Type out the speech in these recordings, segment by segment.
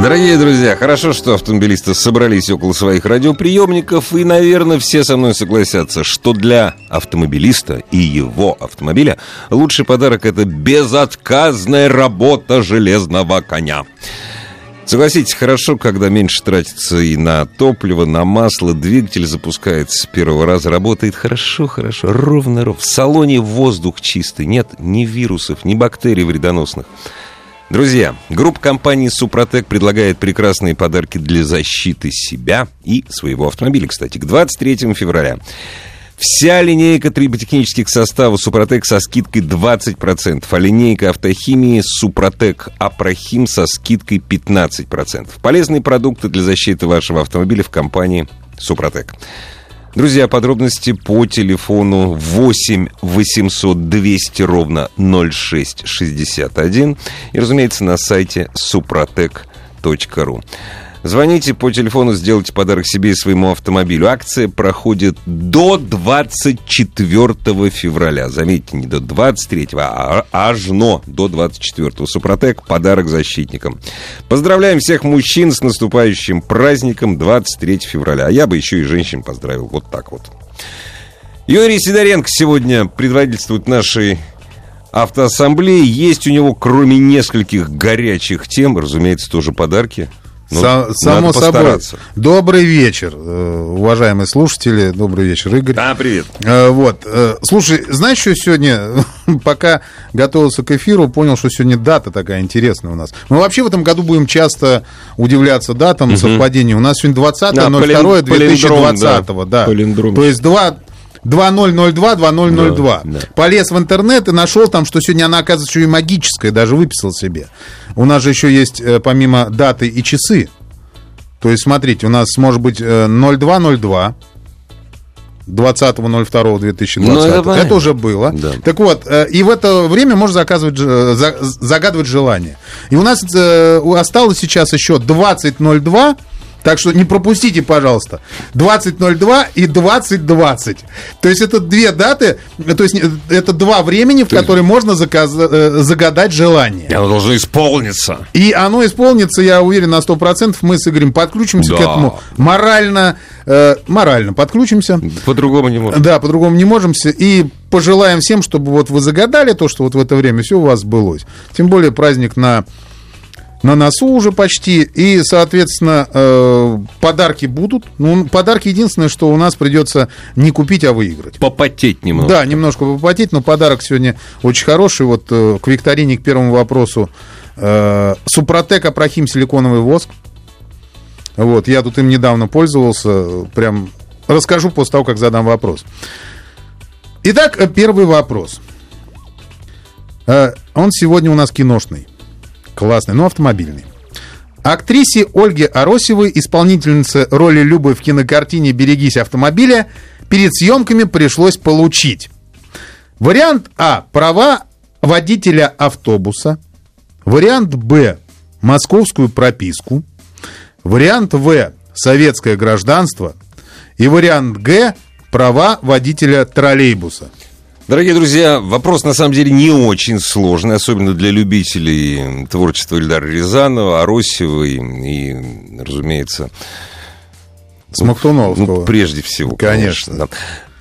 Дорогие друзья, хорошо, что автомобилисты собрались около своих радиоприемников, и, наверное, все со мной согласятся, что для автомобилиста и его автомобиля лучший подарок – это безотказная работа железного коня. Согласитесь, хорошо, когда меньше тратится и на топливо, на масло, двигатель запускается с первого раза, работает хорошо, хорошо, ровно, ровно. В салоне воздух чистый, нет ни вирусов, ни бактерий вредоносных. Друзья, группа компании «Супротек» предлагает прекрасные подарки для защиты себя и своего автомобиля, кстати, к 23 февраля. Вся линейка триботехнических составов «Супротек» со скидкой 20%, а линейка автохимии «Супротек Апрохим» со скидкой 15%. Полезные продукты для защиты вашего автомобиля в компании «Супротек». Друзья, подробности по телефону 8 800 200 ровно 0661 и, разумеется, на сайте супротек.ру. Звоните по телефону, сделайте подарок себе и своему автомобилю. Акция проходит до 24 февраля. Заметьте, не до 23, а аж но до 24. Супротек – подарок защитникам. Поздравляем всех мужчин с наступающим праздником 23 февраля. А я бы еще и женщин поздравил. Вот так вот. Юрий Сидоренко сегодня предводительствует нашей автоассамблеи. Есть у него, кроме нескольких горячих тем, разумеется, тоже подарки – ну, Са- само собой. Добрый вечер, э, уважаемые слушатели. Добрый вечер, Игорь. Да, привет. Э, вот. Э, слушай, знаешь, что сегодня, пока готовился к эфиру, понял, что сегодня дата такая интересная у нас. Мы вообще в этом году будем часто удивляться датам, угу. совпадению. У нас сегодня 20.02.2020. Да, да. да. То есть два 2002, 2002. Да, да. Полез в интернет и нашел там, что сегодня она, оказывается, еще и магическая, даже выписал себе. У нас же еще есть, э, помимо даты, и часы. То есть, смотрите, у нас может быть 0202, 20.02.2020. Ну, это, это уже было. Да. Так вот, э, и в это время можно заказывать, загадывать желание. И у нас э, осталось сейчас еще 20.02 так что не пропустите, пожалуйста. 20.02 и 20.20. То есть это две даты, то есть это два времени, в которые можно заказ, э, загадать желание. И оно должно исполниться. И оно исполнится, я уверен, на 100%. Мы с Игорем подключимся да. к этому морально, э, морально подключимся. По-другому не можем. Да, по-другому не можем. И пожелаем всем, чтобы вот вы загадали то, что вот в это время все у вас сбылось. Тем более праздник на на носу уже почти. И, соответственно, э, подарки будут. Ну, подарки единственное, что у нас придется не купить, а выиграть. Попотеть немного. Да, немножко попотеть, но подарок сегодня очень хороший. Вот э, к викторине, к первому вопросу. Э, Супротек Апрахим силиконовый воск. Вот, я тут им недавно пользовался. Прям расскажу после того, как задам вопрос. Итак, первый вопрос. Он сегодня у нас киношный. Классный, но автомобильный. Актрисе Ольге Аросевой, исполнительнице роли Любы в кинокартине «Берегись автомобиля», перед съемками пришлось получить. Вариант А. Права водителя автобуса. Вариант Б. Московскую прописку. Вариант В. Советское гражданство. И вариант Г. Права водителя троллейбуса. Дорогие друзья, вопрос на самом деле не очень сложный, особенно для любителей творчества Ильдара Рязанова, Аросевой и, разумеется... Смоктуновского. Ну, прежде всего. Конечно. конечно да.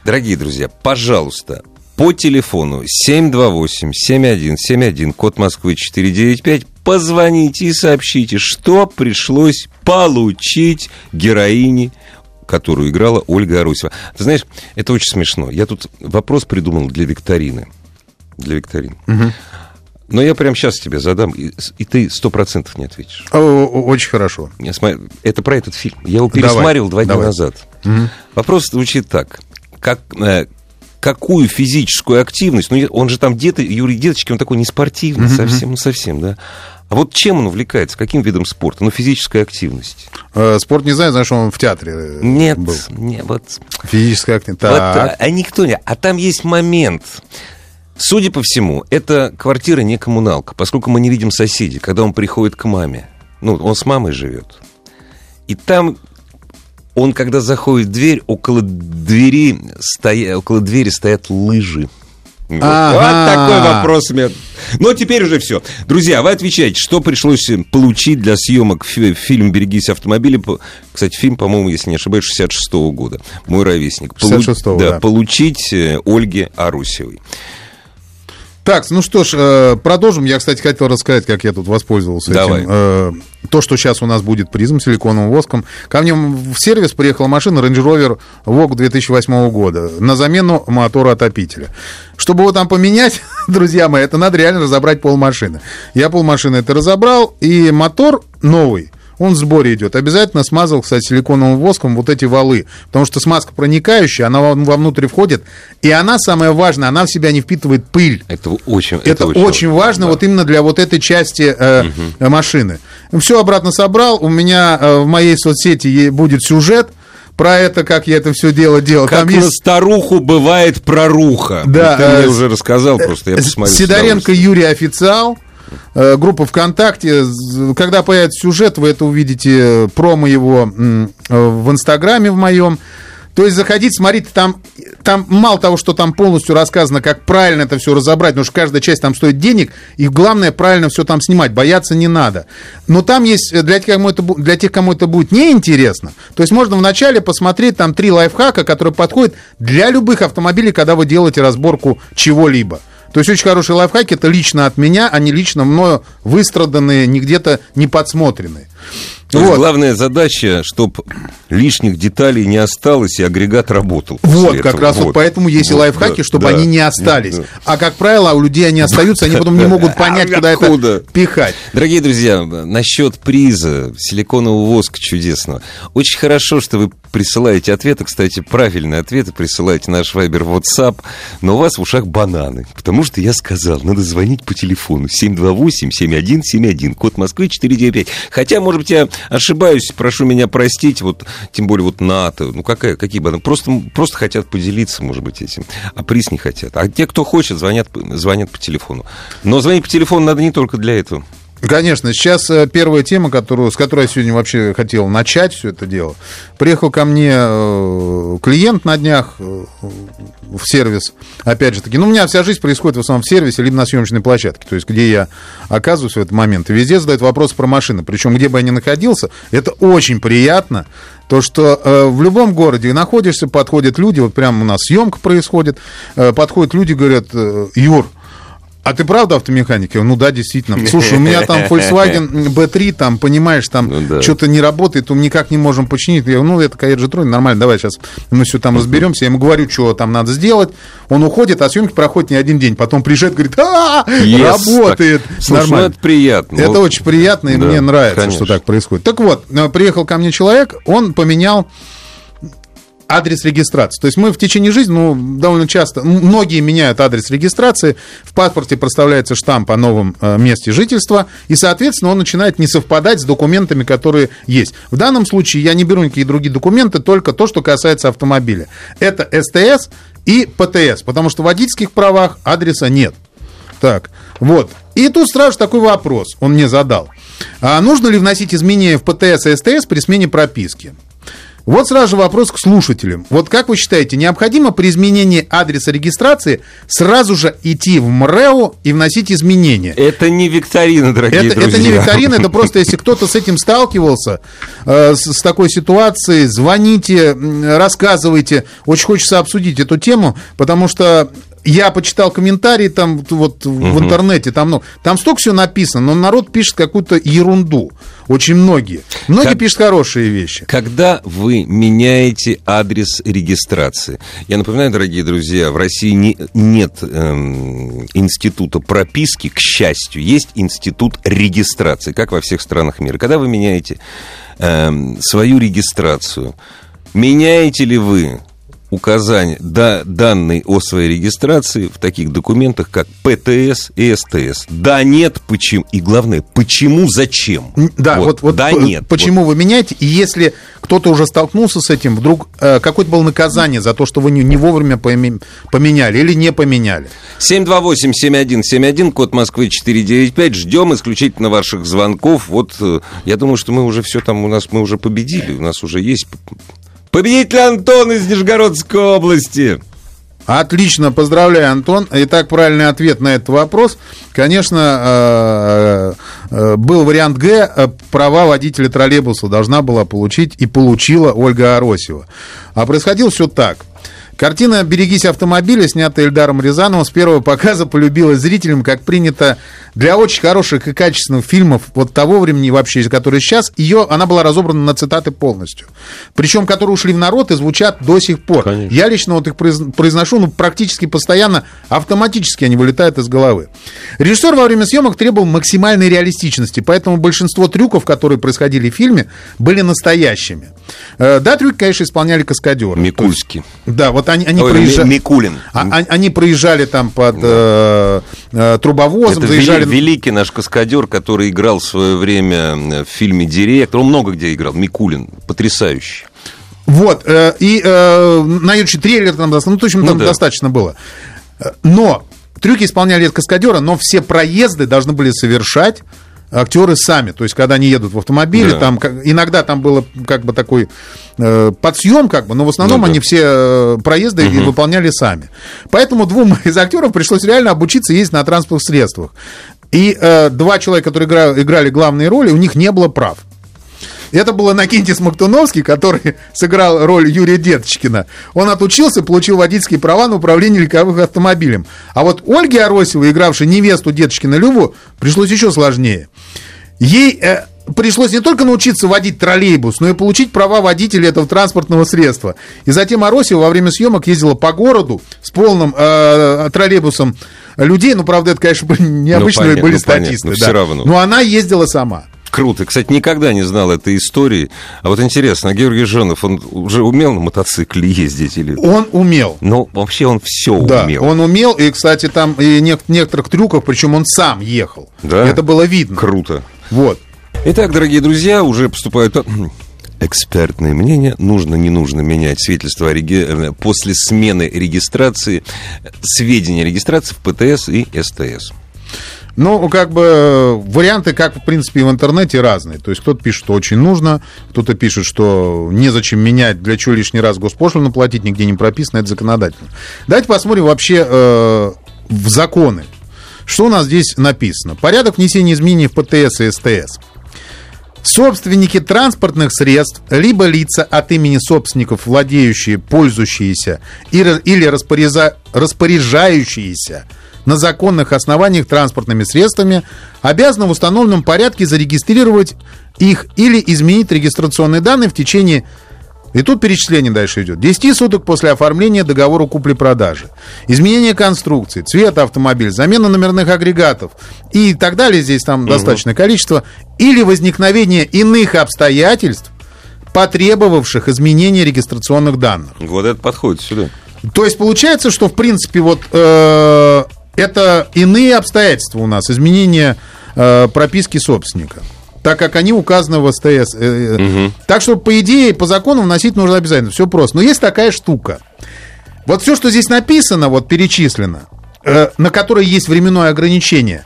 Дорогие друзья, пожалуйста, по телефону 728-7171, код Москвы 495, позвоните и сообщите, что пришлось получить героине которую играла Ольга Арусева. Ты знаешь, это очень смешно. Я тут вопрос придумал для викторины. Для викторины. Угу. Но я прямо сейчас тебе задам, и, и ты сто процентов не ответишь. Очень хорошо. Я смотр... Это про этот фильм. Я его пересматривал давай, два дня назад. Угу. Вопрос звучит так. Как, э, какую физическую активность, ну, он же там где-то, Юрий Деточки, он такой неспортивный mm-hmm. совсем, ну, совсем, да. А вот чем он увлекается? Каким видом спорта? Ну, физическая активность. Э, спорт не знаю, знаешь, он в театре э, Нет, был. Нет, вот... Физическая активность. Вот, а никто не... А там есть момент. Судя по всему, эта квартира не коммуналка, поскольку мы не видим соседей, когда он приходит к маме. Ну, он с мамой живет. И там он, когда заходит в дверь, около двери, стоя, около двери стоят лыжи. Вот, Ага. вот такой вопрос у меня. Но теперь уже все. Друзья, вы отвечаете, что пришлось получить для съемок фи- фильма «Берегись автомобиля». Кстати, фильм, по-моему, если не ошибаюсь, 66 года. Мой ровесник. 66-го, да, да. Получить э, Ольге Арусевой. Так, ну что ж, э, продолжим. Я, кстати, хотел рассказать, как я тут воспользовался Давай. этим. То, что сейчас у нас будет призм силиконовым воском. Ко мне в сервис приехала машина Range Rover Vogue 2008 года на замену мотора отопителя. Чтобы его там поменять, друзья мои, это надо реально разобрать пол машины. Я пол машины это разобрал, и мотор новый, он в сборе идет. Обязательно смазал, кстати, силиконовым воском вот эти валы. Потому что смазка проникающая, она во- вовнутрь входит. И она, самое важное, она в себя не впитывает пыль. Это очень, Это, очень, важно Да. вот именно для вот этой части э, машины. Все обратно собрал. У меня э, в моей соцсети будет сюжет про это, как я это все дело делал. Как Там на есть старуху бывает проруха. Да, Ты мне э, уже рассказал, просто я посмотрю. с Сидоренко. Юрий Официал. Э, Группа ВКонтакте. Когда появится сюжет, вы это увидите э, промо его э, в Инстаграме в моем. То есть заходите, смотрите, там, там мало того, что там полностью рассказано, как правильно это все разобрать, потому что каждая часть там стоит денег, и главное правильно все там снимать, бояться не надо. Но там есть для тех, кому это, для тех, кому это будет неинтересно, то есть можно вначале посмотреть там три лайфхака, которые подходят для любых автомобилей, когда вы делаете разборку чего-либо. То есть очень хорошие лайфхаки, это лично от меня, они лично мною выстраданные, не где-то не подсмотренные. То есть Вот. главная задача, чтобы лишних деталей не осталось и агрегат работал. Вот, как этого. раз вот, поэтому есть и Вот, лайфхаки, да, чтобы да. они не остались. Да. А как правило, у людей они остаются, они потом не могут понять, А куда откуда? это пихать. Дорогие друзья, насчет приза силиконового воска чудесного. Очень хорошо, что вы присылаете ответы. Кстати, правильные ответы присылаете наш вайбер WhatsApp. Но у вас в ушах бананы. Потому что я сказал, надо звонить по телефону 728-7171, код Москвы 495. Хотя, может быть, я ошибаюсь, прошу меня простить, вот, тем более вот НАТО. Ну, какая, какие бананы? Просто, просто хотят поделиться, может быть, этим. А приз не хотят. А те, кто хочет, звонят, звонят по телефону. Но звонить по телефону надо не только для этого. Конечно, сейчас э, первая тема, которую, с которой я сегодня вообще хотел начать все это дело. Приехал ко мне э, клиент на днях э, в сервис. Опять же таки, ну, у меня вся жизнь происходит в основном в сервисе, либо на съемочной площадке, то есть где я оказываюсь в этот момент. И везде задают вопросы про машины. Причем, где бы я ни находился, это очень приятно. То, что э, в любом городе находишься, подходят люди, вот прямо у нас съемка происходит, э, подходят люди, говорят, э, Юр, а ты правда автомеханик? Ну да, действительно. Слушай, у меня там Volkswagen B3, там, понимаешь, там Ну да. что-то не работает, мы никак не можем починить. Я говорю, ну это же трудно, нормально, давай сейчас мы все там разберемся. Я ему говорю, что там надо сделать. Он уходит, а съемки проходят не один день. Потом приезжает, говорит, а, Yes, работает. так. Слушай, ну Нормально. это приятно. Это Ну, очень приятно, и да, мне нравится, конечно. что так происходит. Так вот, приехал ко мне человек, он поменял адрес регистрации. То есть мы в течение жизни, ну, довольно часто, многие меняют адрес регистрации, в паспорте проставляется штамп о новом э, месте жительства, и, соответственно, он начинает не совпадать с документами, которые есть. В данном случае я не беру никакие другие документы, только то, что касается автомобиля. Это СТС и ПТС, потому что в водительских правах адреса нет. Так, вот. И тут сразу такой вопрос он мне задал. А нужно ли вносить изменения в ПТС и СТС при смене прописки? Вот сразу же вопрос к слушателям. Вот как вы считаете, необходимо при изменении адреса регистрации сразу же идти в МРЭО и вносить изменения? Это не викторина, дорогие Это, друзья. это не викторина, это просто если кто-то с этим сталкивался, э, с, с такой ситуацией, звоните, рассказывайте. Очень хочется обсудить эту тему, потому что я почитал комментарии там вот в интернете, там, ну, там столько всего написано, но народ пишет какую-то ерунду. Очень многие. Многие Как- пишут хорошие вещи. Когда вы меняете адрес регистрации, я напоминаю, дорогие друзья, в России не- нет эм, института прописки, к счастью, есть институт регистрации, как во всех странах мира. Когда вы меняете эм, свою регистрацию, меняете ли вы указание, да, данные о своей регистрации в таких документах, как ПТС и СТС. Да, нет, почему? И главное, почему, зачем? Да, вот, вот, вот да, нет. Почему Вот. вы меняете? И если кто-то уже столкнулся с этим, вдруг э, какое-то было наказание за то, что вы не, не вовремя поме- поменяли или не поменяли? 728-7171, код Москвы 495. Ждем исключительно ваших звонков. Вот э, я думаю, что мы уже все там, у нас мы уже победили. У нас уже есть победитель Антон из Нижегородской области. Отлично, поздравляю, Антон. Итак, правильный ответ на этот вопрос, конечно, э, э, был вариант Г. Э, Права водителя троллейбуса должна была получить и получила Ольга Аросева. А происходило все так. Картина «Берегись автомобиля», снятая Эльдаром Рязановым, с первого показа полюбилась зрителям, как принято для очень хороших и качественных фильмов вот того времени вообще, которые сейчас, ее, она была разобрана на цитаты полностью. Причем, которые ушли в народ и звучат до сих пор. Конечно. Я лично вот их произ- произношу, ну, практически постоянно, автоматически они вылетают из головы. Режиссер во время съемок требовал максимальной реалистичности, поэтому большинство трюков, которые происходили в фильме, были настоящими. Э, Да, трюки, конечно, исполняли каскадеры. Микульский. Да, вот они, они Ой, проезжали... Ми- Микулин. А- а- они проезжали там под э, э, трубовозом, Это заезжали... вели- великий наш каскадер, который играл в свое время э, в фильме «Директор». Он много где играл. Микулин. Потрясающий. Вот, э, и э, на YouTube трейлер там, ну, в общем, там Ну да. достаточно было. Э, Но трюки исполняли от каскадера, но все проезды должны были совершать актеры сами, то есть когда они едут в автомобиле, Да. там иногда там было как бы такой э, подсъем, как бы, но в основном Ну да. они все э, проезды и выполняли сами. Поэтому двум из актеров пришлось реально обучиться ездить на транспортных средствах. И э, два человека, которые игра- играли главные роли, у них не было прав. Это был Иннокентий Смоктуновский, который сыграл роль Юрия Деточкина. Он отучился, получил водительские права на управление легковым автомобилем. А вот Ольге Аросевой, игравшей невесту Деточкина Любу, пришлось еще сложнее. Ей э, пришлось не только научиться водить троллейбус, но и получить права водителя этого транспортного средства. И затем Аросева во время съемок ездила по городу с полным э, троллейбусом людей. Ну, правда, это, конечно, необычные понятно, были ну, понятно, статисты. но да. всё равно. Но она ездила сама. Круто. Кстати, никогда не знал этой истории. А вот интересно, Георгий Жонов, он уже умел на мотоцикле ездить? Или... Он умел. Ну, вообще он все Да, умел. он умел, и, кстати, там и нек- некоторых трюков, причем он сам ехал. Да? Это было видно. Круто. Вот. Итак, дорогие друзья, уже поступают м, экспертные мнения. Нужно, не нужно менять свидетельство о реги- э, после смены регистрации, э, сведения регистрации в ПТС и СТС. Ну, как бы э, варианты, как, в принципе, и в интернете разные. То есть кто-то пишет, что очень нужно, кто-то пишет, что незачем менять, для чего лишний раз госпошлину платить, нигде не прописано, это законодательно. Давайте посмотрим вообще э, в законы. Что у нас здесь написано? Порядок внесения изменений в ПТС и СТС. Собственники транспортных средств, либо лица от имени собственников, владеющие, пользующиеся или распоряжающиеся на законных основаниях транспортными средствами, обязаны в установленном порядке зарегистрировать их или изменить регистрационные данные в течение и тут перечисление дальше идет. 10 суток после оформления договора купли-продажи. Изменение конструкции, цвета автомобиля, замена номерных агрегатов и так далее. Здесь там достаточное количество. Или возникновение иных обстоятельств, потребовавших изменения регистрационных данных. Вот это подходит сюда. То есть получается, что в принципе вот э, это иные обстоятельства у нас, изменение э, прописки собственника. Так как они указаны в СТС. Э. Так что, по идее, по закону вносить нужно обязательно. Все просто. Но есть такая штука. Вот все, что здесь написано, вот перечислено, э, на которое есть временное ограничение,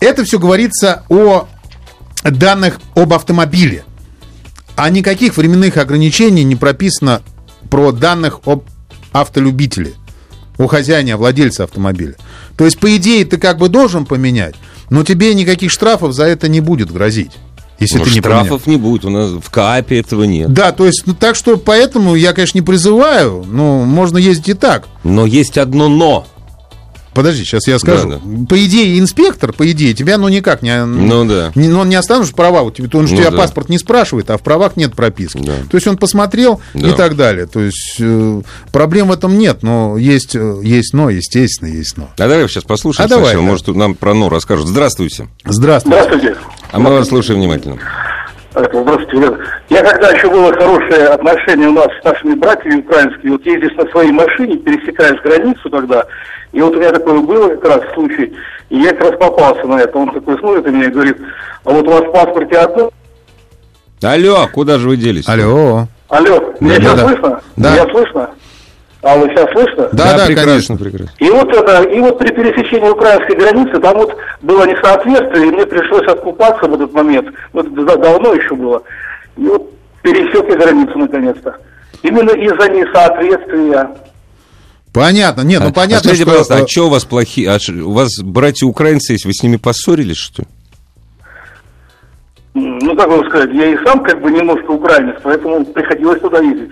это все говорится о данных об автомобиле. А никаких временных ограничений не прописано про данных об автолюбителе, о хозяине, о владельце автомобиля. То есть, по идее, ты как бы должен поменять, но тебе никаких штрафов за это не будет грозить. Если Ну, ты не поменял. штрафов не будет. У нас в КАПе этого нет. Да, то есть, ну, так что поэтому я, конечно, не призываю, но можно ездить и так. Но есть одно но. Подожди, сейчас я скажу. Да, По идее, инспектор, по идее, тебя ну никак не... Ну да. Не, ну, он не останешь права, у тебя, он же Ну тебя да. паспорт не спрашивает, а в правах нет прописки. Да. То есть он посмотрел Да. и так далее. То есть э, проблем в этом нет, но есть, э, есть но, естественно, есть но. А давай сейчас послушаем А давай, да. Может, нам про но расскажут. Здравствуйте. Здравствуйте. Здравствуйте. А мы вас слушаем внимательно. Здравствуйте. Я когда еще было хорошее отношение у нас с нашими братьями украинскими, вот ездишь на своей машине, пересекаешь границу тогда, и вот у меня такое было как раз случай, и я как раз попался на это. Он такой смотрит на меня и говорит, а вот у вас в паспорте одно... Алло, куда же вы делись? Алло. Алло, меня Да, сейчас да. слышно? Да. Меня слышно? Алло, сейчас слышно? Да, да, прекрасно, конечно. прекрасно. И вот это, и вот при пересечении украинской границы там вот было несоответствие, и мне пришлось откупаться в этот момент. Вот да- давно еще было. И вот пересек я границу наконец-то. Именно из-за несоответствия. Понятно. Нет, ну А- понятно, а скажите, что... пожалуйста, а что у вас плохие? А ш- у вас братья украинцы есть, вы с ними поссорились, что ли? Ну, как вам сказать, я и сам как бы немножко украинец, поэтому приходилось туда ездить.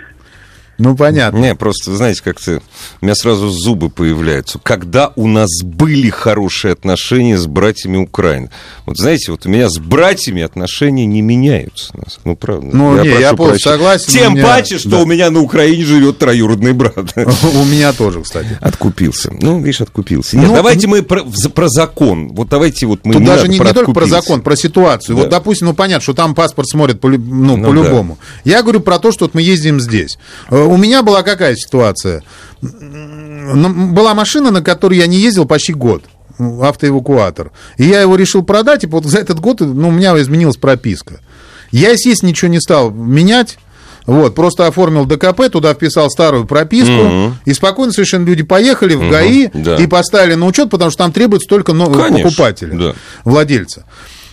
Ну, понятно. Не, просто, знаете, как-то у меня сразу зубы появляются. Когда у нас были хорошие отношения с братьями Украины? Вот знаете, вот у меня с братьями отношения не меняются. Ну, правда. Ну, не, я полностью согласен, Тем меня- паче, что да. у меня на Украине живет троюродный брат. У меня тоже, кстати. Откупился. Ну, видишь, откупился. Нет, Ну, давайте мы про, про закон. Вот давайте вот мы Тут не даже не, про не только про закон, про ситуацию. Да. Вот, допустим, ну понятно, что там паспорт смотрят по, ну, Ну по-любому. Я говорю про то, что вот мы ездим здесь. У меня была какая ситуация? М, Была машина, на которой я не ездил почти год. Автоэвакуатор. И я его решил продать, и вот за этот год ну, у меня изменилась прописка. Я, естественно, ничего не стал менять. Вот, просто оформил ДКП, туда вписал старую прописку, Мгм. и спокойно совершенно люди поехали в ГАИ да. и поставили на учет, потому что там требуется только нового Конечно, покупателя, да. владельца.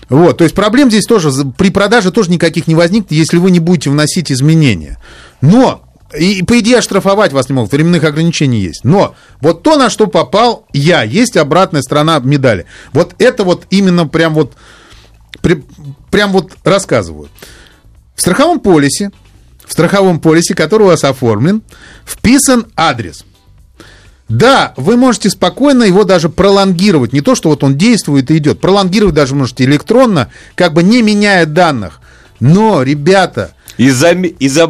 Вот, то есть проблем здесь тоже, при продаже тоже никаких не возникнет, если вы не будете вносить изменения. Но, и по идее оштрафовать вас не могут, временных ограничений есть. Но вот то, на что попал я, есть обратная сторона медали. Вот это вот именно прям вот, при- прям вот рассказываю. В страховом полисе, в страховом полисе, который у вас оформлен, вписан адрес. Да, вы можете спокойно его даже пролонгировать. Не то, что вот он действует и идет. Пролонгировать даже можете электронно, как бы не меняя данных. Но, ребята, И за, и за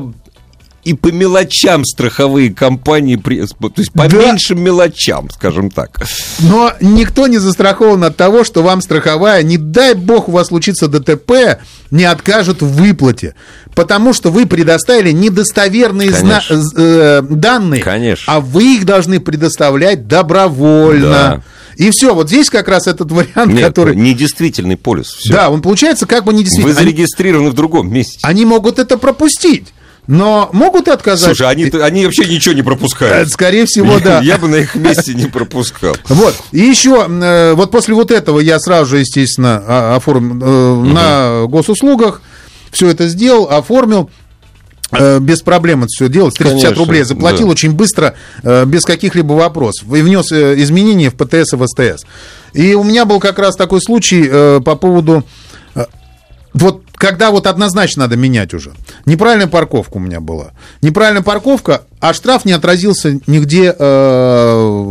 и по мелочам страховые компании, то есть по Да. меньшим мелочам, скажем так. но никто не застрахован от того, что вам страховая, не дай бог у вас случится ДТП, не откажет в выплате. Потому что вы предоставили недостоверные зна- э, данные, Конечно. а вы их должны предоставлять добровольно. Да. И все, вот здесь как раз этот вариант, Нет, который... недействительный полис. Всё. Да, он получается как бы не Вы действительно. Они- зарегистрированы в другом месте. Они могут это пропустить, но могут и отказать. Слушай, они, они вообще ничего не Э, пропускают. Скорее всего, да. Я бы на их месте не пропускал. Вот. И еще, э, вот после вот этого я сразу же, естественно, оформил э, на госуслугах, все это сделал, оформил. э, Без проблем это все делал. 350 Конечно, рублей заплатил да. очень быстро, э, без каких-либо вопросов. И внес э, изменения в ПТС и в СТС. И у меня был как раз такой случай э, по поводу э, вот когда вот однозначно надо менять уже. Неправильная парковка у меня была. Неправильная парковка, а штраф не отразился нигде, э,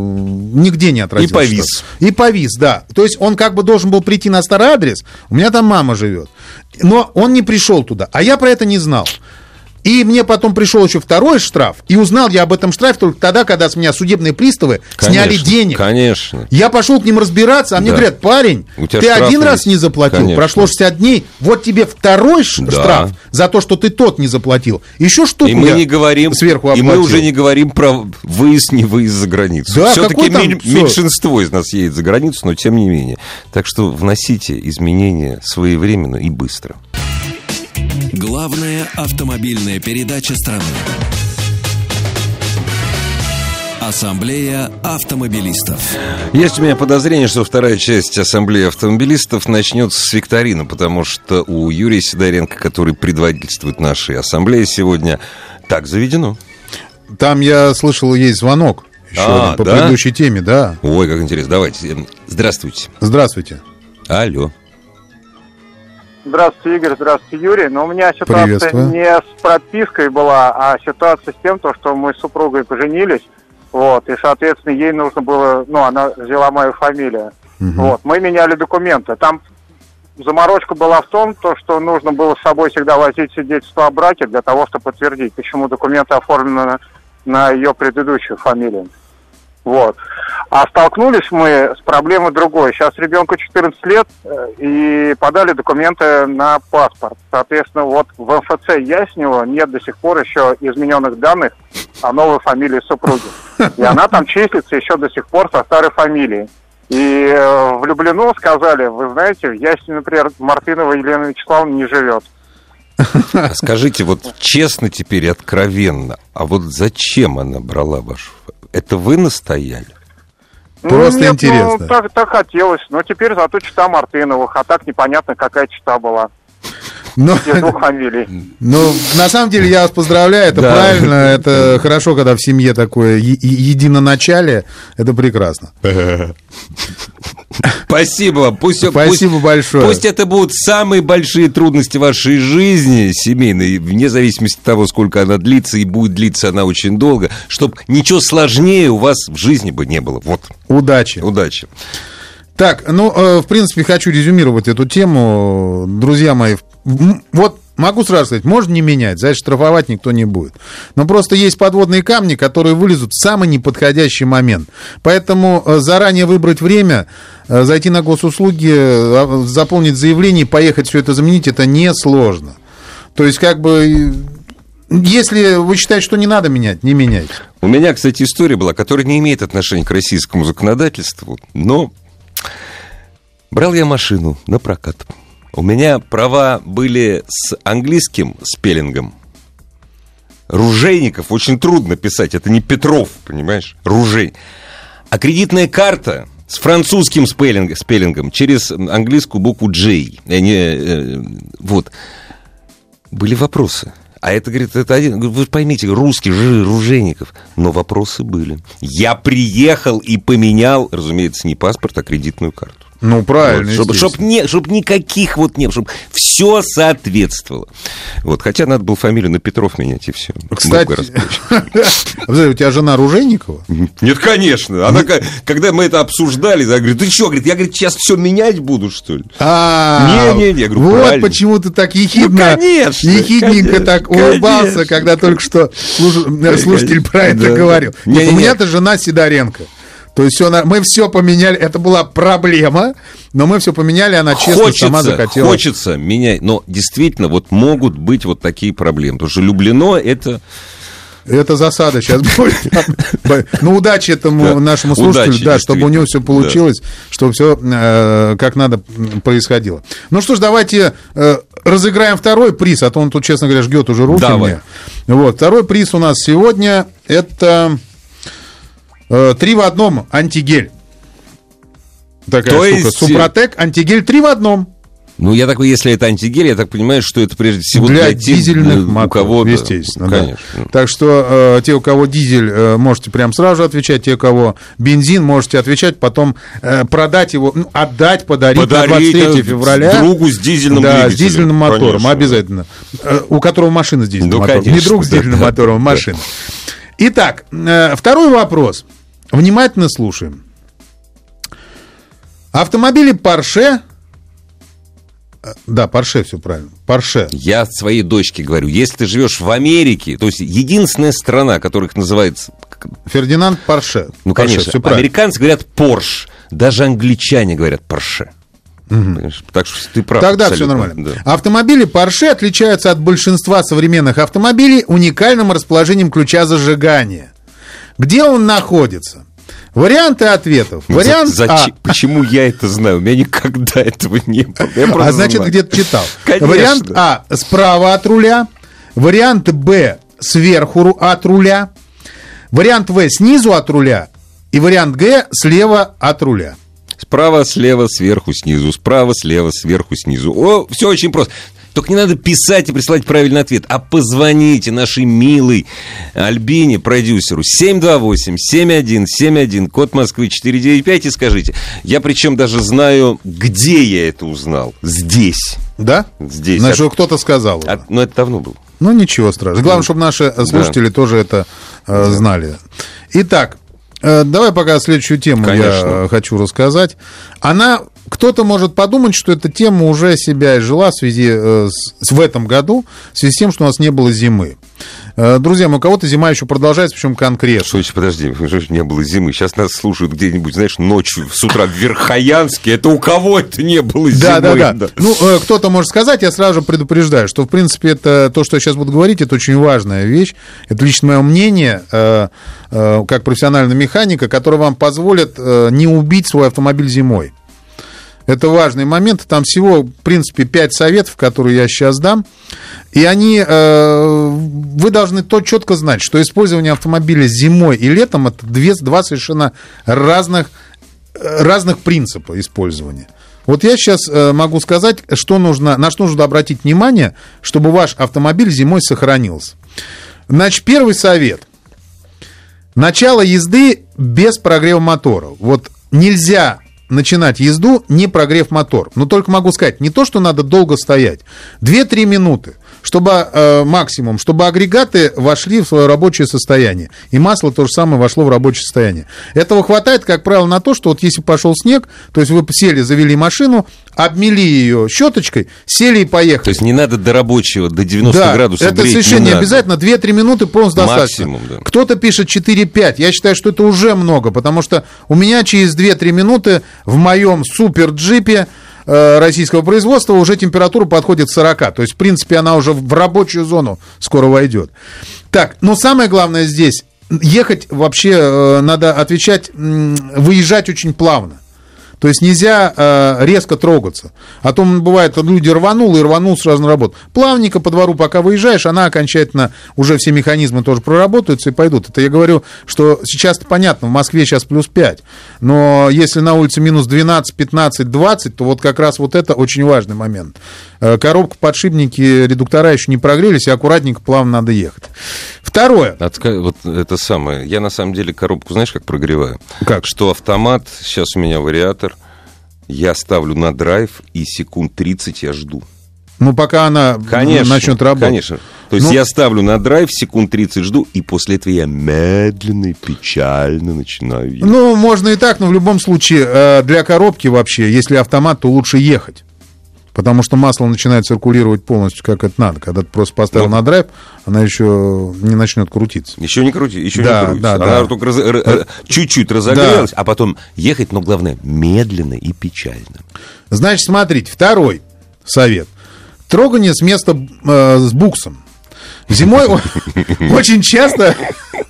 нигде не отразился. И повис. штраф. И повис, да. То есть он как бы должен был прийти на старый адрес. У меня там мама живет. Но он не пришел туда. А я про это не знал. И мне потом пришел еще второй штраф. И узнал я об этом штрафе только тогда, когда с меня судебные приставы сняли Конечно, денег. Конечно. Я пошел к ним разбираться, а мне Да. говорят, парень, ты один раз есть. не заплатил, Конечно. прошло 60 дней, вот тебе второй Да. штраф за то, что ты тот не заплатил. Еще штуку И мы не говорим, сверху и мы оплатил. уже не говорим про выезд, не выезд за границу. Да, Все-таки всё. меньшинство из нас едет за границу, но тем не менее. Так что вносите изменения своевременно и быстро. Главная автомобильная передача страны. Ассамблея автомобилистов. Есть у меня подозрение, что вторая часть Ассамблеи автомобилистов начнется с викторины, потому что у Юрия Сидоренко, который предводительствует нашей ассамблее сегодня, так заведено. Там я слышал, есть звонок еще А, один по да? предыдущей теме, да. Ой, как интересно. Давайте. Здравствуйте. Здравствуйте. Алло. Здравствуйте, Игорь, здравствуйте, Юрий. Но у меня ситуация не с пропиской была, а ситуация с тем, то, что мы с супругой поженились, вот, и, соответственно, ей нужно было, ну, она взяла мою фамилию. Вот, мы меняли документы. Там заморочка была в том, то, что нужно было с собой всегда возить свидетельство о браке для того, чтобы подтвердить, почему документы оформлены на ее предыдущую фамилию. Вот. А столкнулись мы с проблемой другой. Сейчас ребенку 14 лет, э, и подали документы на паспорт. Соответственно, вот в МФЦ Яснева нет до сих пор еще измененных данных о новой фамилии супруги. И она там числится еще до сих пор со старой фамилией. И э, в Люблино сказали, вы знаете, в Ясне, например, Мартынова Елена Вячеславовна не живет. А скажите, вот честно теперь, откровенно, а вот зачем она брала вашу? Это вы настояли? Просто Нет, интересно. Ну, так, так хотелось. Но теперь зато чита Мартыновых, а так непонятно, какая чита была. Но, двух фамилий. ну, на самом деле, я вас поздравляю, это Да. правильно, это хорошо, когда в семье такое е- единоначалие, это прекрасно. Спасибо. Пусть, Спасибо пусть- большое. Пусть это будут самые большие трудности вашей жизни семейной, вне зависимости от того, сколько она длится, и будет длиться она очень долго, чтобы ничего сложнее у вас в жизни бы не было. Вот, Удачи. удачи. Так, ну, э, в принципе, хочу резюмировать эту тему. Друзья мои, вот могу сразу сказать, можно не менять, это штрафовать никто не будет. Но просто есть подводные камни, которые вылезут в самый неподходящий момент. Поэтому э, заранее выбрать время, э, зайти на госуслуги, заполнить заявление, поехать все это заменить, это несложно. То есть, как бы, если вы считаете, что не надо менять, не меняйте. У меня, кстати, история была, которая не имеет отношения к российскому законодательству, но брал я машину на прокат. У меня права были с английским спеллингом. Ружейников очень трудно писать, это не Петров, понимаешь? Ружей. А кредитная карта с французским спеллинг- спеллингом через английскую букву J. Э, не, э, вот были вопросы. А это, говорит, это один, вы поймите, русский, жи, Ружейников. Но вопросы были. Я приехал и поменял, разумеется, не паспорт, а кредитную карту. Ну, правильно. чтобы, естественно. не, чтоб никаких вот не чтобы все соответствовало. Вот, хотя надо было фамилию на Петров менять, и все. Кстати, у тебя жена Ружейникова? Нет, конечно. Она, ка- когда мы это обсуждали, она говорит, ты что, говорит, я, говорит, сейчас все менять буду, что ли? А, Не-не-не, говорю, вот почему ты так ехидно, Ну, ехидненько так улыбался, когда только что слуш- слушатель про это говорил. У меня-то жена Сидоренко. То есть на- мы все поменяли, это была проблема, но мы все поменяли, она честно хочется, сама захотела. хочется менять, но действительно вот могут быть вот такие проблемы, потому что Люблено это Это засада сейчас будет. Ну, удачи этому Да, нашему слушателю, удачи, да, чтобы у него все получилось, чтобы все как надо происходило. Ну что ж, давайте э, разыграем второй приз, а то он тут, честно говоря, жгет уже руки Давай. мне. Вот, второй приз у нас сегодня это э, три в одном антигель. Такая То штука. есть- Супротек, антигель три в одном. Ну, я такой, если это антигель, я так понимаю, что это прежде всего для, для, тех, дизельных э, у моторов, кого, да. естественно. Да. конечно. Ну, Так что э, те, у кого дизель, э, можете прям сразу отвечать. Те, у кого бензин, можете отвечать, потом э, продать его, ну, отдать, подарить, Подарить, на 23 э, февраля. другу с дизельным Да, с двигателем. дизельным мотором, Конечно. обязательно. Э, у которого машина с дизельным Ну, мотором. Не конечно, друг с да, дизельным да, мотором, а да. машина. Итак, э, второй вопрос. Внимательно слушаем. Автомобили Porsche... э, Да, Porsche, все правильно. Porsche. Я своей дочке говорю, если ты живешь в Америке, то есть единственная страна, которая их называется, Фердинанд Порше. ну, Порше, конечно, всё правильно. американцы говорят Porsche, даже англичане говорят Porsche. Понимаешь? Так что ты прав. Тогда все абсолютно, нормально. да. Автомобили Porsche отличаются от большинства современных автомобилей уникальным расположением ключа зажигания. Где он находится? Варианты ответов. За- Вариант зачем- А. Почему я это знаю? У меня никогда этого не было. Я А значит, где-то читал. Конечно. Вариант А справа от руля. Вариант Б сверху от руля. Вариант В снизу от руля. И вариант Г слева от руля. Справа, слева, сверху, снизу. Справа, слева, сверху, снизу. О, все очень просто. Только не надо писать и присылать правильный ответ, а позвоните нашей милой Альбине, продюсеру, 728-7171, код Москвы 495 и скажите. Я причем даже знаю, где я это узнал. Здесь. Да? Здесь. Значит, От- кто-то сказал. уже. от- но это давно было. Ну, ничего страшного. Главное, чтобы наши слушатели тоже это э, знали. Итак, давай пока следующую тему я Конечно. э, хочу рассказать. Она, кто-то может подумать, что эта тема уже себя изжила в связи э, с, в этом году, в связи с тем, что у нас не было зимы. Э, Друзья, мои, у кого-то зима еще продолжается, причем конкретно. Слушайте, подожди, уже ж не было зимы. Сейчас нас слушают где-нибудь, знаешь, ночью, с утра в Верхоянске. Это у кого это не было зимы? Да, да, да. Ну, э, кто-то может сказать, я сразу же предупреждаю, что, в принципе, это то, что я сейчас буду говорить, это очень важная вещь. Это лично мое мнение, э, как профессионального механика, которое вам позволит не убить свой автомобиль зимой. Это важный момент. Там всего, в принципе, 5 советов, которые я сейчас дам. И они, э, вы должны то четко знать, что использование автомобиля зимой и летом это две, два совершенно разных, э, разных принципа использования. Вот я сейчас э, могу сказать, что нужно, на что нужно обратить внимание, чтобы ваш автомобиль зимой сохранился. Значит, первый совет. Начало езды без прогрева мотора. Вот нельзя начинать езду, не прогрев мотор. Но только могу сказать, не то, что надо долго стоять. 2-3 минуты, чтобы э, максимум, чтобы агрегаты вошли в свое рабочее состояние. И масло то же самое вошло в рабочее состояние. Этого хватает, как правило, на то, что вот если пошел снег, то есть вы сели, завели машину, обмели ее щеточкой, сели и поехали. То есть не надо до рабочего, до 90 Да, градусов это греть, совершенно не не обязательно. 2-3 минуты полностью достаточно. Максимум, да. Кто-то пишет 4-5. Я считаю, что это уже много, потому что у меня через 2-3 минуты в моем супер джипе российского производства уже температура подходит к 40. То есть, в принципе, она уже в рабочую зону скоро войдет. Так, но самое главное здесь, ехать вообще э, надо отвечать, выезжать очень плавно. То есть нельзя э, резко трогаться. А то бывает, люди рванул и рванул сразу на работу. Плавненько по двору, пока выезжаешь, она окончательно, уже все механизмы тоже проработаются и пойдут. Это я говорю, что сейчас понятно, в Москве сейчас плюс 5. Но если на улице минус 12, 15, 20, то вот как раз вот это очень важный момент. Э, коробка, подшипники, редуктора еще не прогрелись, и аккуратненько, плавно надо ехать. Второе. Отка- Вот это самое. Я на самом деле коробку, знаешь, как прогреваю? Как? Что автомат, сейчас у меня вариатор, я ставлю на драйв, и секунд 30 я жду. Ну, пока она Конечно. начнет работать. Конечно. То есть Ну- я ставлю на драйв, секунд 30 жду, и после этого я медленно и печально начинаю ехать. Ну, можно и так, но в любом случае э, для коробки вообще, если автомат, то лучше ехать. Потому что масло начинает циркулировать полностью, как это надо. Когда ты просто поставил Ну. на драйв, она еще не начнет крутиться. Еще не крути, еще Да, не крутится. да, Она да. только раз- р- чуть-чуть разогрелась, а потом ехать, но главное, медленно и печально. Значит, смотрите, второй совет. Трогание с места э, с буксом. Зимой очень часто,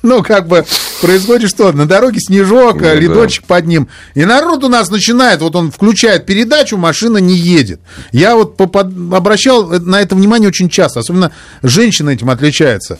ну, как бы, происходит что? На дороге снежок, Ну э, да. ледочек под ним. И народ у нас начинает, вот он включает передачу, машина не едет. Я вот попад- обращал на это внимание очень часто, особенно женщины этим отличаются.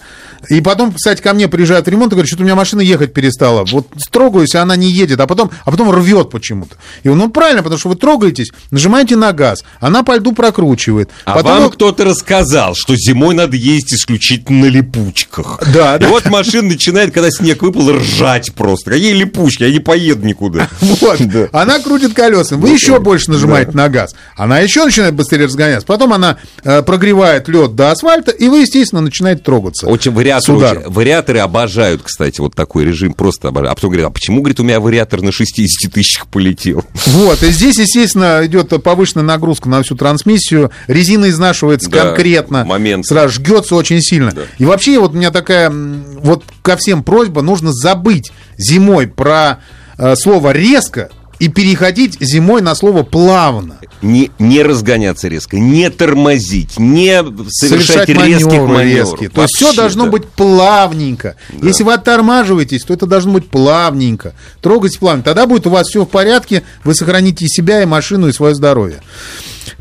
И потом, кстати, ко мне приезжают в ремонт и говорят, что у меня машина ехать перестала. Вот трогаюсь, а она не едет, а потом, а потом рвет почему-то. И он, ну, правильно, потому что вы трогаетесь, нажимаете на газ, она по льду прокручивает. А Потом вам кто-то рассказал, что зимой надо ездить исключительно на липучках. Да, И да. вот машина начинает, когда снег выпал, ржать просто. Какие липучки, я не поеду никуда. Вот. Она крутит колесами. Вы еще больше нажимаете на газ. Она еще начинает быстрее разгоняться. Потом она э, прогревает лед до асфальта, и вы, естественно, начинаете трогаться. Очень вариаторы, очень- вариаторы обожают, кстати, вот такой режим, просто обожают. А потом говорят, а почему, говорит, у меня вариатор на 60 тысячах полетел? Вот, и здесь, естественно, идет повышенная нагрузка на всю трансмиссию. Резина изнашивается Да, конкретно. момент. Сразу жгется очень сильно. И вообще, вот у меня такая, вот ко всем просьба, нужно забыть зимой про э, слово резко и переходить зимой на слово плавно. Не, не разгоняться резко, не тормозить, не совершать, резких маневры маневров. резкие. То есть все должно да. быть плавненько. Если вы оттормаживаетесь, то это должно быть плавненько. Трогайте плавно. Тогда будет у вас все в порядке, вы сохраните и себя, и машину, и свое здоровье.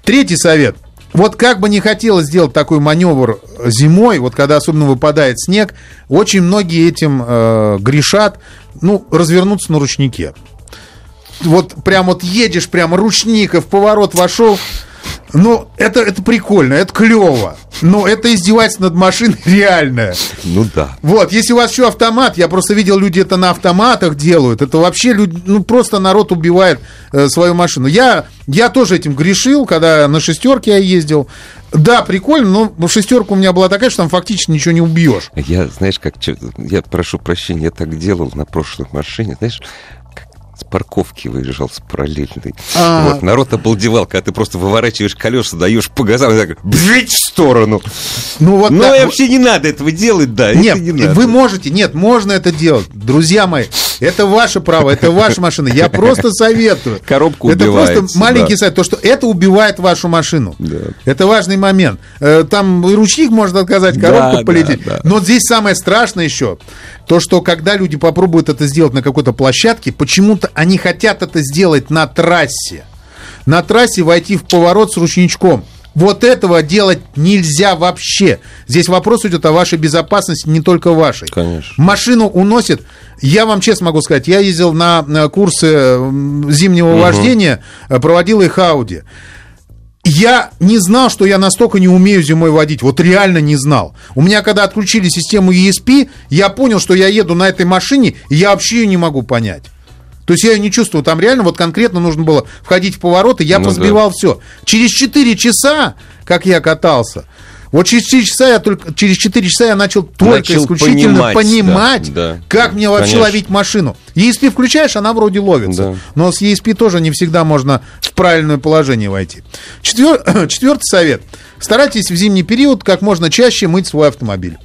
Третий совет. Вот как бы не хотелось сделать такой маневр зимой, вот когда особенно выпадает снег, очень многие этим э, грешат, ну, развернуться на ручнике. Вот прям вот едешь, прям ручник, и в поворот вошел. Ну, это, это прикольно, это клево. Но это издевательство над машиной реальное. Ну да. Вот, если у вас еще автомат, я просто видел, люди это на автоматах делают. Это вообще люди, ну просто народ убивает э, свою машину. Я, я тоже этим грешил, когда на шестерке я ездил. Да, прикольно, но шестерка у меня была такая, что там фактически ничего не убьешь. Я, знаешь, как... Я прошу прощения, я так делал на прошлой машине, знаешь, как парковке выезжал с параллельной. А. Вот, народ обалдевал, когда ты просто выворачиваешь колеса, даешь по газам, и так, бжить в сторону. Ну вот Ну, так и вот. вообще не надо этого делать, да. Нет, не надо. вы можете, нет, можно это делать. Друзья мои, это ваше право, это ваша машина. Я просто советую. Коробка Это просто маленький да. совет. То, что это убивает вашу машину. Да. Это важный момент. Э, Там и ручник может отказать, Да, коробка да, полететь. да. Но здесь самое страшное еще, то, что когда люди попробуют это сделать на какой-то площадке, почему-то они хотят это сделать на трассе. На трассе войти в поворот с ручничком. Вот этого делать нельзя вообще. Здесь вопрос идет о вашей безопасности, не только вашей. Конечно. Машину уносит. Я вам честно могу сказать, я ездил на э, курсы зимнего вождения, э, проводил их Ауди. Я не знал, что я настолько не умею зимой водить. Вот реально не знал. У меня, когда отключили систему ESP, я понял, что я еду на этой машине, и я вообще ее не могу понять. То есть я ее не чувствую. Там реально вот конкретно нужно было входить в поворот, и я Ну да. позбивал все. Через 4 часа, как я катался, вот через 4 часа я только через 4 часа я начал только Начал исключительно понимать, понимать, да, да. как мне вообще Конечно. ловить машину. ESP включаешь, она вроде ловится. Да. Но с ESP тоже не всегда можно в правильное положение войти. Четвер- Четвертый совет. Старайтесь в зимний период как можно чаще мыть свой автомобиль.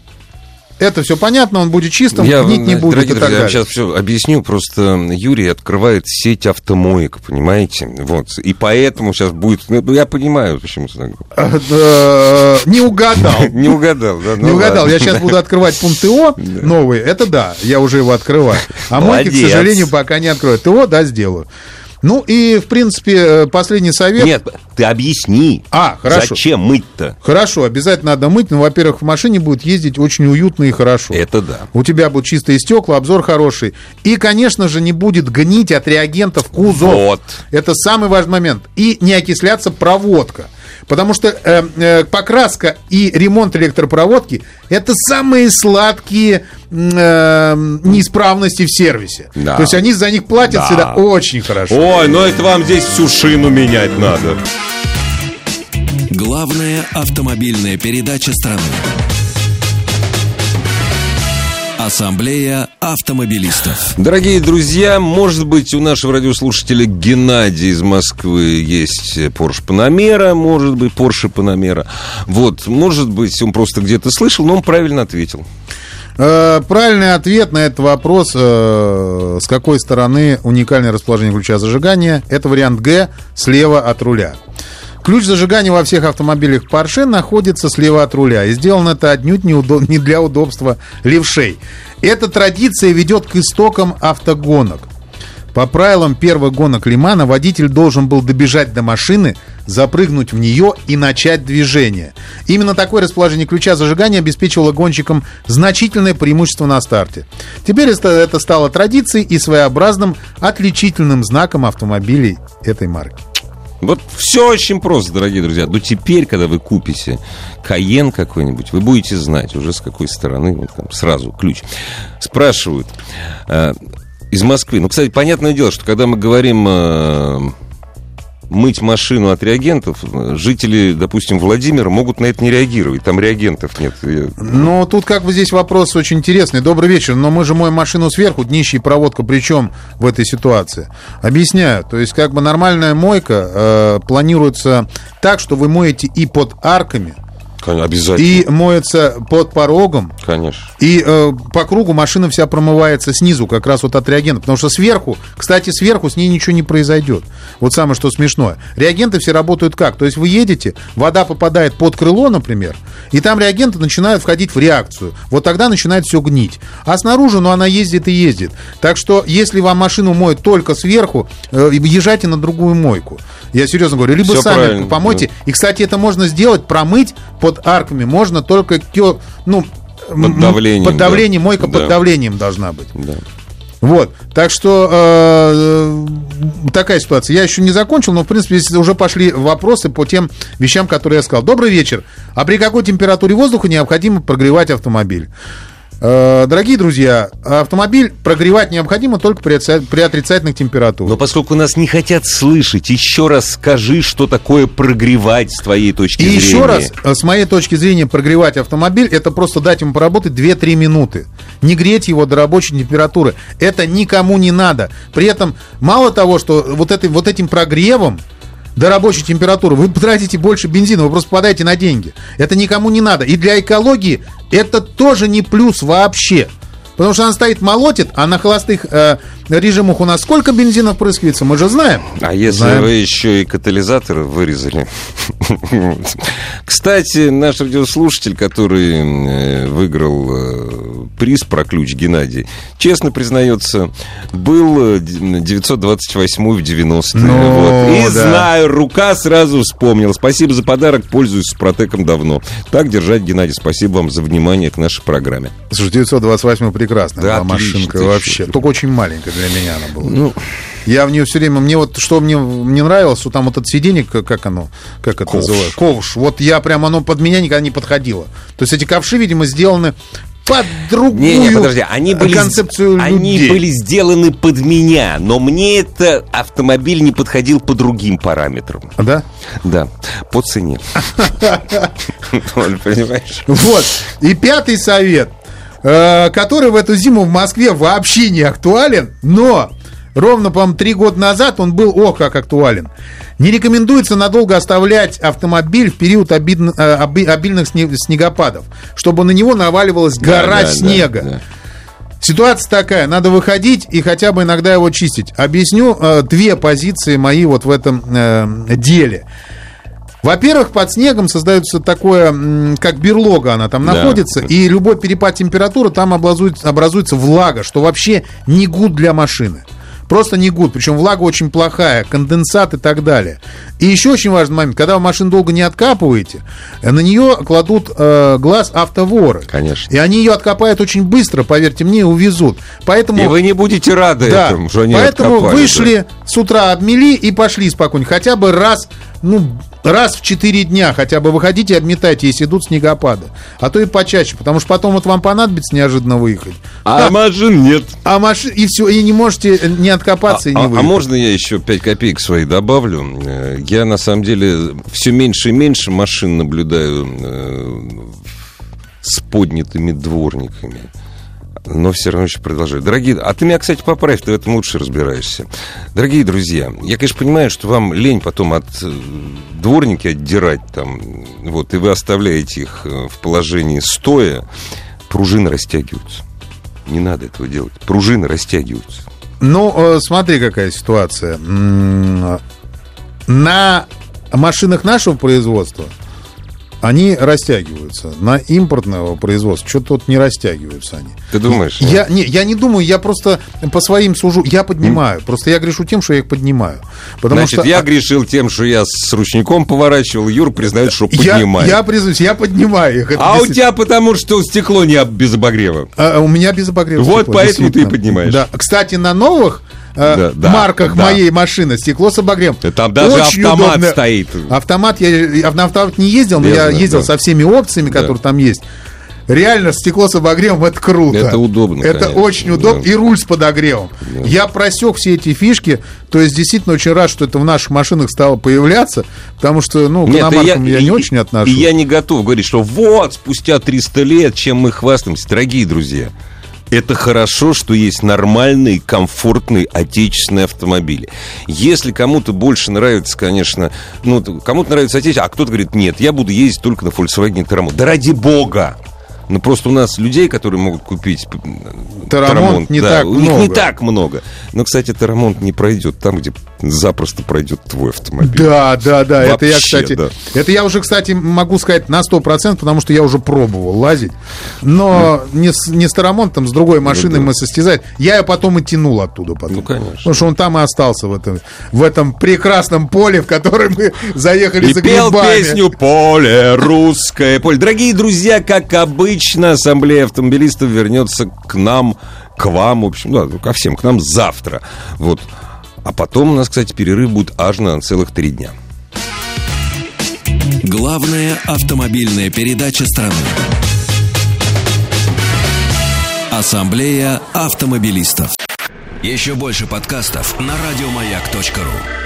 Это все понятно, он будет чистым, Я, гнить не будет дорогие и так друзья, я далее. сейчас все объясню. Просто Юрий открывает сеть автомоек, понимаете? Вот. И поэтому сейчас будет... ну, Я понимаю, почему ты так. Э, Не угадал. Не угадал, да? Не ну угадал. ладно. Я сейчас буду открывать пункт ТО новые. Это да, я уже его открываю. А мойки, к сожалению, пока не открою. ТО, да, сделаю. Ну и, в принципе, э, последний совет. Нет, ты объясни. А, хорошо. Зачем мыть-то? Хорошо, обязательно надо мыть. Но, во-первых, в машине будет ездить очень уютно и хорошо. Это да. У тебя будут чистые стекла, обзор хороший. И, конечно же, не будет гнить от реагентов кузов. Вот. Это самый важный момент. И не окисляться проводка. Потому что э, э, покраска и ремонт электропроводки это самые сладкие э, неисправности в сервисе. Да. То есть они за них платят Да. всегда очень хорошо. Ой, ну это вам здесь всю шину менять надо. Главная автомобильная передача страны. Ассамблея автомобилистов. Дорогие друзья, может быть, у нашего радиослушателя Геннадия из Москвы есть Porsche Panamera, может быть, Porsche Panamera. Вот, может быть, он просто где-то слышал, но он правильно ответил. Э, Правильный ответ на этот вопрос, э, с какой стороны уникальное расположение ключа зажигания, это вариант Г, слева от руля. Ключ зажигания во всех автомобилях Porsche находится слева от руля. И сделано это отнюдь не, удо- не для удобства левшей. Эта традиция ведет к истокам автогонок. По правилам первых гонок Лимана водитель должен был добежать до машины, запрыгнуть в нее и начать движение. Именно такое расположение ключа зажигания обеспечивало гонщикам значительное преимущество на старте. Теперь это стало традицией и своеобразным отличительным знаком автомобилей этой марки. Вот все очень просто, дорогие друзья. Но теперь, когда вы купите Каен какой-нибудь, вы будете знать уже с какой стороны вот там сразу ключ. Спрашивают э, из Москвы. Ну, кстати, понятное дело, что когда мы говорим э, мыть машину от реагентов, жители, допустим, Владимира могут на это не реагировать. Там реагентов нет. Но тут как бы здесь вопрос очень интересный. Добрый вечер, но мы же моем машину сверху, днище и проводка причем в этой ситуации? Объясняю. То есть как бы нормальная мойка э, планируется так, что вы моете и под арками, Обязательно. и моется под порогом, Конечно. и э, по кругу машина вся промывается снизу, как раз вот от реагента. Потому что сверху, кстати, сверху с ней ничего не произойдет. Вот самое что смешное. Реагенты все работают как? То есть вы едете, вода попадает под крыло, например, и там реагенты начинают входить в реакцию. Вот тогда начинает все гнить. А снаружи, ну, она ездит и ездит. Так что, если вам машину моют только сверху, э, езжайте на другую мойку. Я серьезно говорю. Либо Всё сами правильно, помойте. И, кстати, это можно сделать, промыть под арками. Можно только, кё- ну, м, давлением, Под давлением, да. мойка Да. под давлением должна быть. Да. Вот. Так что э, такая ситуация. Я еще не закончил, но, в принципе, здесь уже пошли вопросы по тем вещам, которые я сказал. Добрый вечер. А при какой температуре воздуха необходимо прогревать автомобиль? Э, Дорогие друзья, автомобиль прогревать необходимо только при отца- при отрицательных температурах. Но поскольку нас не хотят слышать, еще раз скажи, что такое прогревать с твоей точки И зрения. еще раз, э, с моей точки зрения, прогревать автомобиль это просто дать ему поработать 2-3 минуты. Не греть его до рабочей температуры. Это никому не надо. При этом, мало того, что вот, этой, вот этим прогревом до рабочей температуры вы тратите больше бензина, вы просто попадаете на деньги. Это никому не надо. И для экологии это тоже не плюс вообще. Потому что она стоит молотит, а на холостых э, режимах у нас сколько бензина впрыскивается, мы же знаем. А если Знаем. вы еще и катализатор вырезали? Кстати, наш радиослушатель, который э, выиграл э, приз про ключ Геннадий, честно признается, был э, 928 в 90-е. Ну, Вот. И да. знаю, рука сразу вспомнил. Спасибо за подарок, пользуюсь Супротеком давно. Так держать, Геннадий, спасибо вам за внимание к нашей программе. Слушай, 928 прекрасная Да, была отлично, машинка ты вообще. Только очень маленькая для меня она была. Ну, Я в нее все время, мне вот, что мне, мне нравилось, что там вот это сиденье, как, оно, как это Ковш. называется? Ковш. Вот я прям, оно под меня никогда не подходило. То есть эти ковши, видимо, сделаны под другую Не, не, подожди, они были, концепцию они людей. были сделаны под меня, но мне это автомобиль не подходил по другим параметрам. Да? Да, по цене. Понимаешь? Вот. И пятый совет, который в эту зиму в Москве вообще не актуален, но ровно, по-моему, три года назад он был, ох, как актуален. Не рекомендуется надолго оставлять автомобиль в период обидн- э, оби- обильных сне- снегопадов, чтобы на него наваливалась гора Да, да, снега. да, да. Ситуация такая, надо выходить и хотя бы иногда его чистить. Объясню э, две позиции мои вот в этом э, деле. Во-первых, под снегом создается такое, как берлога она там Да. находится, и любой перепад температуры там образуется, образуется влага, что вообще не гуд для машины. Просто не гуд, причем влага очень плохая, конденсат и так далее. И еще очень важный момент, когда вы машину долго не откапываете, э, на нее кладут э, глаз автоворы. Конечно. И они ее откопают очень быстро, поверьте мне, и увезут. Поэтому... И вы не будете рады Да, этому, что они поэтому откопали, вышли с утра, обмели и пошли спокойно. Хотя бы раз, ну, раз в 4 дня хотя бы выходите и обметайте, если идут снегопады. А то и почаще, потому что потом вот вам понадобится неожиданно выехать. А машин нет. А машин, и все, и не можете не откопаться и не А, а выехать. можно я еще 5 копеек свои добавлю? Э, Я на самом деле все меньше и меньше машин наблюдаю э, с поднятыми дворниками. Но все равно еще продолжаю. Дорогие, а ты меня, кстати, поправь, ты в этом лучше разбираешься. Дорогие друзья, я, конечно, понимаю, что вам лень потом от э, дворники отдирать там, вот, и вы оставляете их э, в положении стоя, пружины растягиваются. Не надо этого делать. Пружины растягиваются. Ну, э, смотри, какая ситуация. На машинах нашего производства они растягиваются. На импортного производства что-то тут не растягиваются они. Ты думаешь? а? Я не, я не думаю, я просто по своим сужу. Я поднимаю. Просто я грешу тем, что я их поднимаю. Потому Значит, что я а, грешил тем, что я с ручником поворачивал, Юр признает, что я, поднимаю. я признаюсь, я поднимаю их. Это А у действительно- тебя потому, что стекло не без обогрева. А, у меня без обогрева. Вот стекло, поэтому ты и поднимаешь. Да. Кстати, на новых э, Да, да, марках да. моей машины стекло с обогревом. Да там даже автомат стоит. Автомат, я, я на автомат не ездил, но Я я, ездил да. со всеми опциями, Да. которые там есть. Реально, стекло с обогревом это круто. Это удобно, Это конечно, очень удобно. да. И руль с подогревом. Я просек все эти фишки. То есть, действительно, очень рад, что это в наших машинах стало появляться. Потому что, ну, к Нет, иномаркам я, и- не очень отношусь. И я не готов говорить, что вот, спустя 300 лет, чем мы хвастаемся. Дорогие друзья, это хорошо, что есть нормальные, комфортные отечественные автомобили. Если кому-то больше нравится, конечно, ну, кому-то нравится отечественный, а кто-то говорит, нет, я буду ездить только на Volkswagen Terramont. Да ради бога! Ну, просто у нас людей, которые могут купить п- Террамонт не да, так у них не много. так много. Но, кстати, Террамонт не пройдет там, где запросто пройдет твой автомобиль. Да, да, да. это я, Вообще, кстати, да. это я уже, кстати, могу сказать на 100%, потому что я уже пробовал лазить. Но не с, не с Тарамонтом, с другой машиной да. мы состязали. Я ее потом и тянул оттуда потом. Ну, конечно. Потому что он там и остался в этом, в этом прекрасном поле, в которое мы заехали И за пел грибами. песню «Поле, русское поле». Дорогие друзья, как обычно, Ассамблея автомобилистов вернется к нам, к вам, в общем, да, ко всем, к нам завтра. Вот. А потом у нас, кстати, перерыв будет аж на целых три дня. Главная автомобильная передача страны. Ассамблея автомобилистов. Еще больше подкастов на радиомаяк.ру.